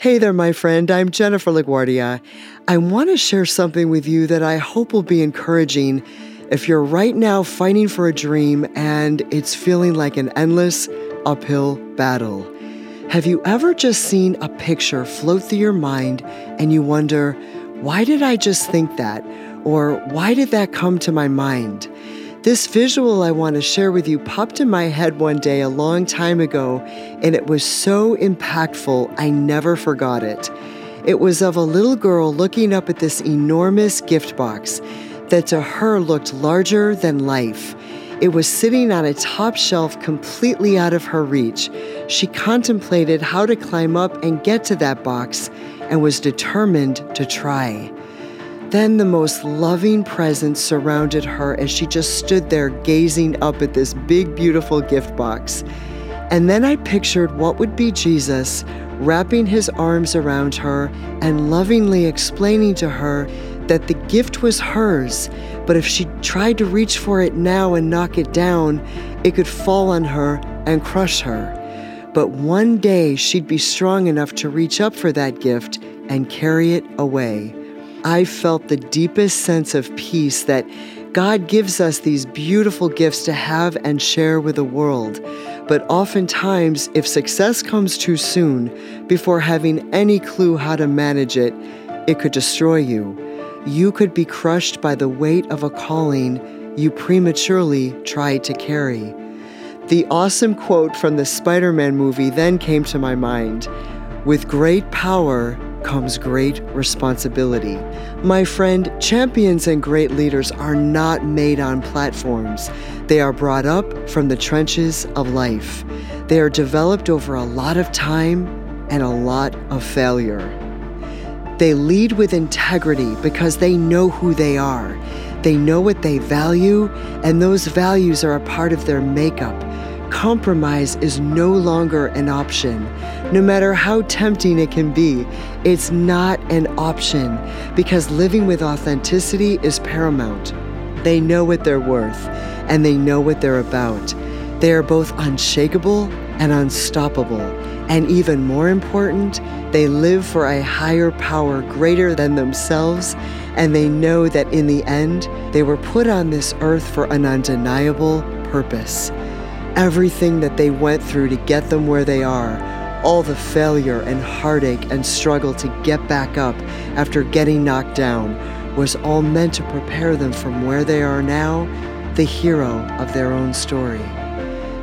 Hey there, my friend. I'm Jennifer LaGuardia. I want to share something with you that I hope will be encouraging if you're right now fighting for a dream and it's feeling like an endless uphill battle. Have you ever just seen a picture float through your mind and you wonder, why did I just think that? Or why did that come to my mind? This visual I want to share with you popped in my head one day a long time ago, and it was so impactful I never forgot it. It was of a little girl looking up at this enormous gift box that to her looked larger than life. It was sitting on a top shelf completely out of her reach. She contemplated how to climb up and get to that box and was determined to try. Then the most loving presence surrounded her as she just stood there gazing up at this big, beautiful gift box. And then I pictured what would be Jesus wrapping his arms around her and lovingly explaining to her that the gift was hers, but if she tried to reach for it now and knock it down, it could fall on her and crush her. But one day she'd be strong enough to reach up for that gift and carry it away. I felt the deepest sense of peace that God gives us these beautiful gifts to have and share with the world. But oftentimes, if success comes too soon, before having any clue how to manage it, it could destroy you. You could be crushed by the weight of a calling you prematurely tried to carry. The awesome quote from the Spider Man movie then came to my mind With great power comes great responsibility. My friend, champions and great leaders are not made on platforms. They are brought up from the trenches of life. They are developed over a lot of time and a lot of failure. They lead with integrity because they know who they are. They know what they value, and those values are a part of their makeup compromise is no longer an option. No matter how tempting it can be, it's not an option because living with authenticity is paramount. They know what they're worth and they know what they're about. They are both unshakable and unstoppable. And even more important, they live for a higher power greater than themselves, and they know that in the end, they were put on this earth for an undeniable purpose everything that they went through to get them where they are, all the failure and heartache and struggle to get back up after getting knocked down, was all meant to prepare them from where they are now, the hero of their own story.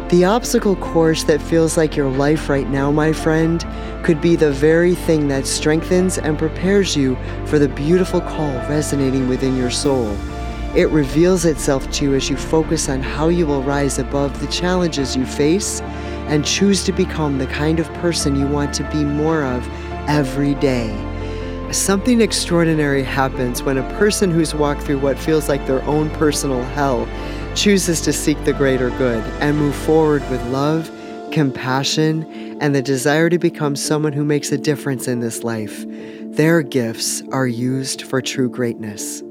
The obstacle course that feels like your life right now, my friend, could be the very thing that strengthens and prepares you for the beautiful call resonating within your soul. It reveals itself to you as you focus on how you will rise above the challenges you face and choose to become the kind of person you want to be more of every day. Something extraordinary happens when a person who's walked through what feels like their own personal hell chooses to seek the greater good and move forward with love, compassion, and the desire to become someone who makes a difference in this life. Their gifts are used for true greatness.